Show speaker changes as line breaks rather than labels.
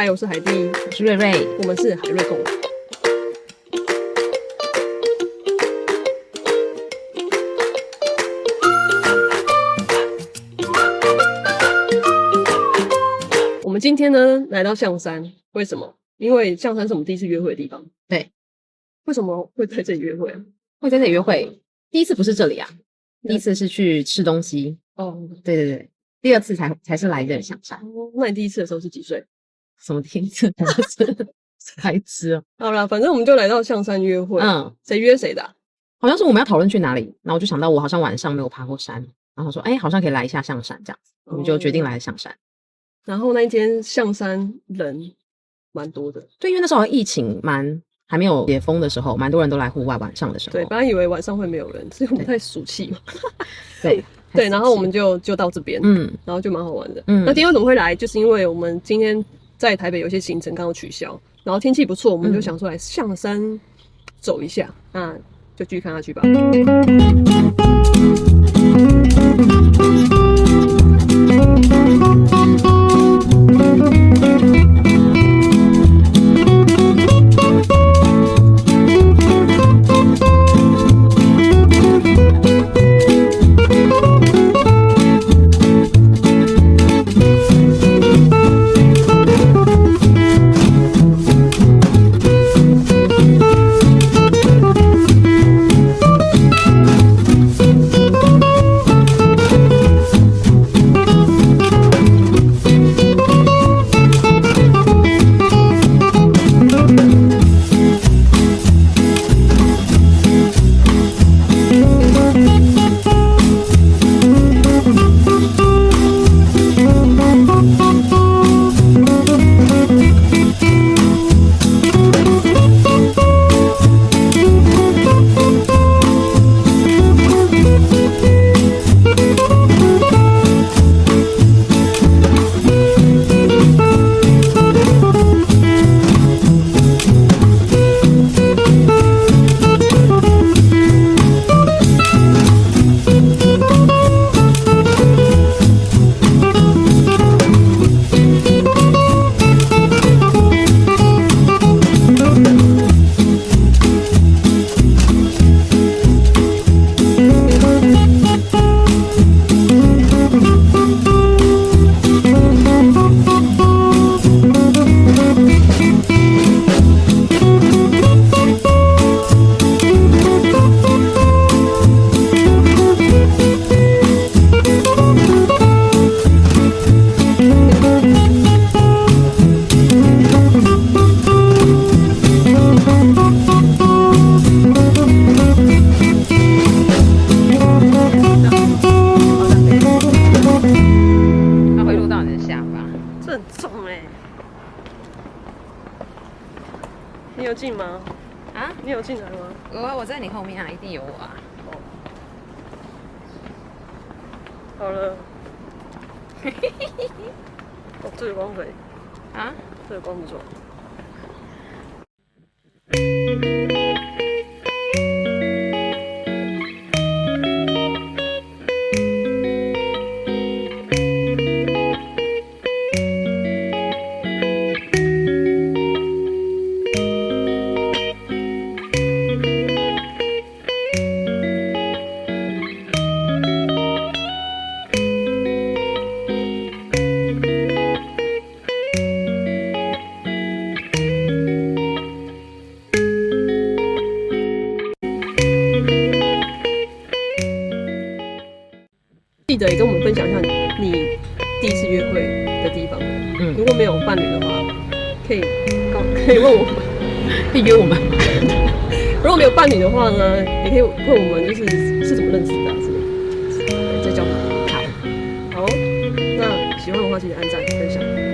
嗨，我是海蒂，
我是瑞瑞，
我们是海瑞共。我们今天呢来到象山，为什么？因为象山是我们第一次约会的地方。
对，
为什么会在这里约会啊？
会在这里约会？第一次不是这里啊，
第一
次是去吃东西。
哦，
对对对，第二次才才是来这象山。
哦，那你第一次的时候是几岁？
什么第一次才吃？才吃哦。
好啦，反正我们就来到象山约会。
嗯，
谁约谁的啊？
好像是我们要讨论去哪里，然后我就想到我好像晚上没有爬过山，然后说哎，好像可以来一下象山这样子，我们就决定来象山。
然后那一天象山人蛮多的，
对，因为那时候疫情蛮还没有解封的时候，蛮多人都来户外晚上的时候。对，
本来以为晚上会没有人，是因为我们太俗气嘛。
对 对，然后我们
就就到这边，嗯，然后就蛮好玩的。嗯，那今天为什么会来？就是因为我们今天在台北有些行程刚好取消，然后天气不错，我们就想说来象山走一下，那就继续看下去吧。有进吗？
啊，
你有进来吗？
我我在你后面啊，一定有我啊。
哦，好了，
嘿嘿嘿嘿，
我最光辉。
啊，
这最光荣。记得也跟我们分享一下你第一次约会的地方。
嗯，
如果没有伴侣的话，可以告 可以问我们，
可以约我们。
如果没有伴侣的话呢，也可以问我们，就是是怎么认识的之类的，再教他。好，好，那喜欢的话记得按赞、分享。